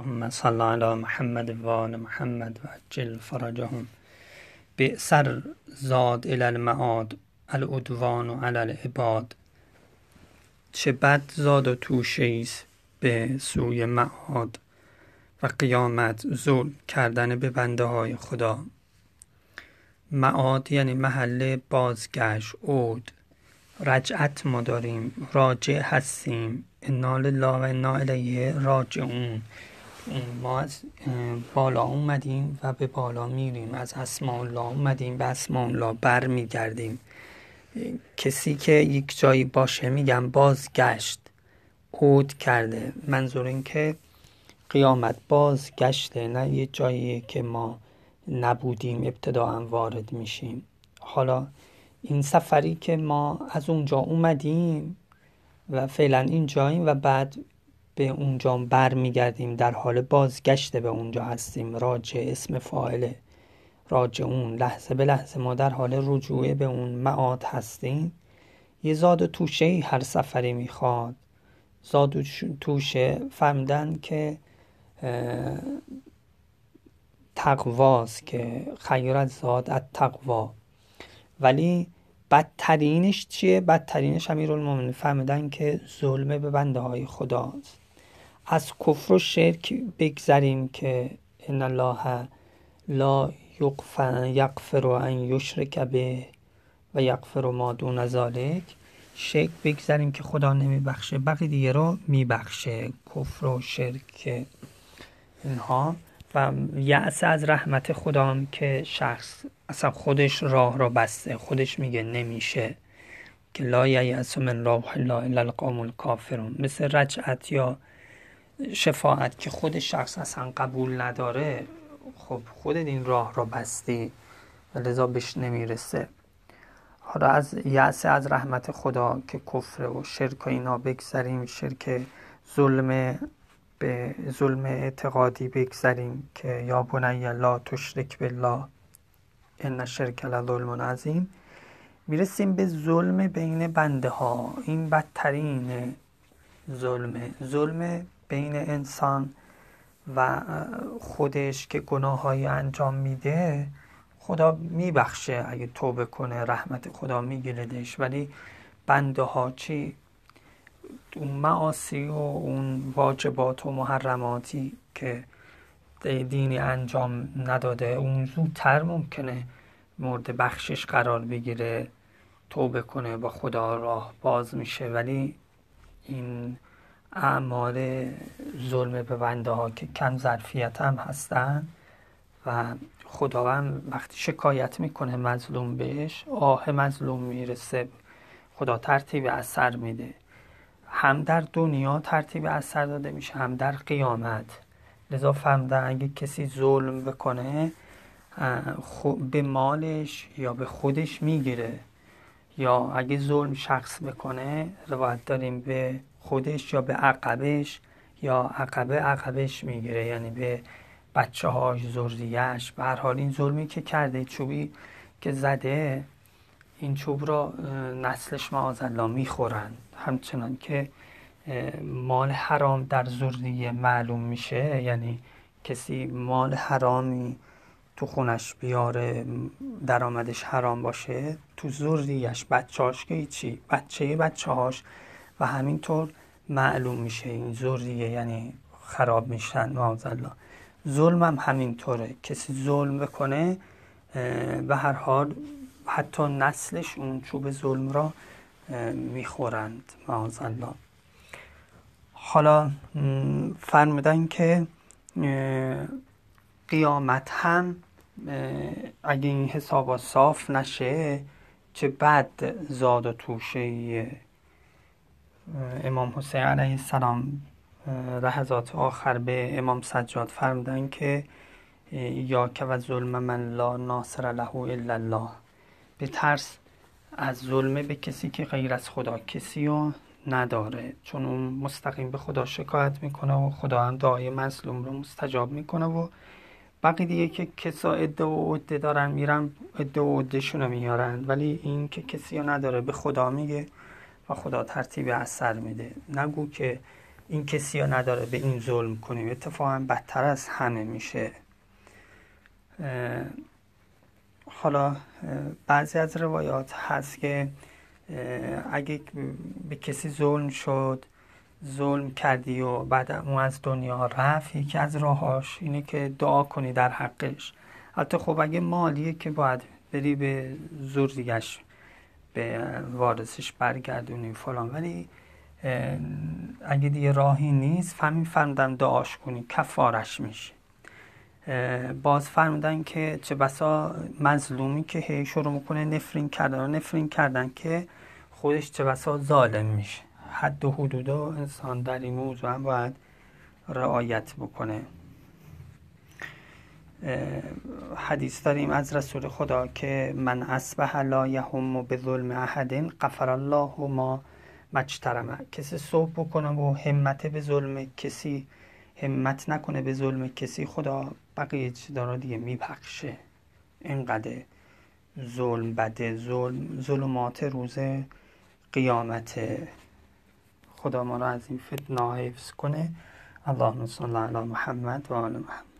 اللهم صل علی محمد و آل محمد و عجل فرجهم. بئسر زاد الى المعاد العدوان علی العباد. چه بد زاد و توشه به سوی معاد و قیامت ظلم کردن به بنده های خدا. معاد یعنی محل بازگشت عود. رجعت ما داریم راجع هستیم. انا لله و انا الیه راجعون. ما از بالا اومدیم و به بالا میریم. از اسماء الله اومدیم به اسماء الله بر میگردیم کسی که یک جایی باشه میگم بازگشت عود کرده. منظور این که قیامت بازگشته نه یه جایی که ما نبودیم ابتدا وارد میشیم. حالا این سفری که ما از اونجا اومدیم و فعلا اینجاییم و بعد به اونجا بر میگردیم در حال بازگشت به اونجا هستیم. راجع اسم فاعله راجع اون لحظه به لحظه ما در حال رجوع به اون معاد هستیم. یه زاد و توشه هر سفری می‌خواد. زاد و توشه فهمدن که تقواست که خیر زاد از تقوا ولی بدترینش چیه؟ بدترینش المومن فهمیدن که ظلمه به بنده های خداست. از کفر و شرک بگذریم که ان الله لا یغفر ان یشرک به و یغفر ما دون ذالک شرک بگذریم که خدا نمیبخشه بقیه دیگه رو میبخشه. کفر و شرک اینها. و یعص از رحمت خدا هم که شخص اصلا خودش راه را بسته. خودش میگه نمیشه که لا یعص من روح الله الا القوم الکافرون. مثل رجعت یا شفاعت که خود شخص اصلا قبول نداره خب خودت این راه را بستی و لذا بهش نمی‌رسه. حالا از یعص از رحمت خدا که کفر و شرک و اینا بگذریم شرک ظلم به ظلم اعتقادی بگذریم که یا بنی لا تشرک بالله ان شرک لظلم عظیم. می‌رسیم به ظلم بین بنده ها. این بدترین ظلمه ظلم بین انسان و خودش که گناههایی انجام میده خدا میبخشه اگه توبه کنه رحمت خدا میگیردش. ولی بنده ها چی؟ اون معاصی و اون واجبات و محرماتی که دینی انجام نداده اون زودتر ممکنه مورد بخشش قرار بگیره توبه کنه با خدا راه باز میشه. ولی این اعمال ظلم به بنده ها که کم ظرفیت هم هستن و خداوند وقتی شکایت می‌کنه مظلوم بهش آه مظلوم می‌رسه. خدا ترتیب اثر میده. هم در دنیا ترتیب اثر داده میشه هم در قیامت. لذا فهمده اگه کسی ظلم بکنه به مالش یا به خودش می‌گیره. یا اگه ظلم شخص بکنه روایت داریم به خودش یا به عقبش یا عقبه عقبش می‌گیره. یعنی به بچه هاش زوریش به هر حال این ظلمی که کرده چوبی که زده این چوب را نسلش معاذالله می‌خورن. همچنان که مال حرام در زوریه معلوم میشه. یعنی کسی مال حرامی تو خونش بیاره درآمدش حرام باشه تو زوریش بچهاش که چی بچه بچه هاش و همینطور معلوم میشه این زوریه یعنی خراب میشن معاذالله ظلم هم همینطوره. کسی ظلم بکنه به هر حال حتی نسلش اون چوب ظلم را می‌خورند. معاذالله حالا فرمودن که قیامت هم اگه این حسابا صاف نشه چه بد زاد و توشه امام حسین علیه السلام لحظات آخر به امام سجاد فرمودن که یا که و ظلم من لا ناصر له الا الله. به ترس از ظلم به کسی که غیر از خدا کسی رو نداره. چون اون مستقیم به خدا شکایت می‌کنه و خدا هم دعای مظلوم رو مستجاب می‌کنه و بقیه دیگه که کسا عده و عده دارن میرن عده و عدهشون رو میارن. ولی این که کسی رو نداره به خدا میگه. و خدا ترتیب اثر میده. نگو که این کسی ها نداره به این ظلم کنیم. اتفاقا بدتر از همه میشه. حالا بعضی از روایات هست که اگه به کسی ظلم شد ظلم کردی و بعد اون از دنیا رفت یکی از راهاش اینه که دعا کنی در حقش. حتی خب اگه مالیه که باید بری به زور دیگش به وارثش برگردونی فلان. ولی اگه دیگه راهی نیست فهمی فرمودن دعاش کنی کفارش میشه. باز فرمودن که چه بسا مظلومی که هی شروع می‌کنه نفرین کردن و نفرین کردن که خودش چه بسا ظالم میشه. حد و حدود انسان در این موضوع هم باید رعایت بکنه. حدیث داریم از رسول خدا که من اصبح لا یهم به ظلم احد غفر الله ما مجترمه کسی صبح بکنه و همت به ظلم کسی همت نکنه به ظلم کسی خدا بقیه چیزا رو دیگه میبخشه. اینقدر ظلم بده ظلم ظلمات روز قیامت. خدا ما رو از این فتنه حفظ کنه. اللهم صل علی محمد و آل محمد.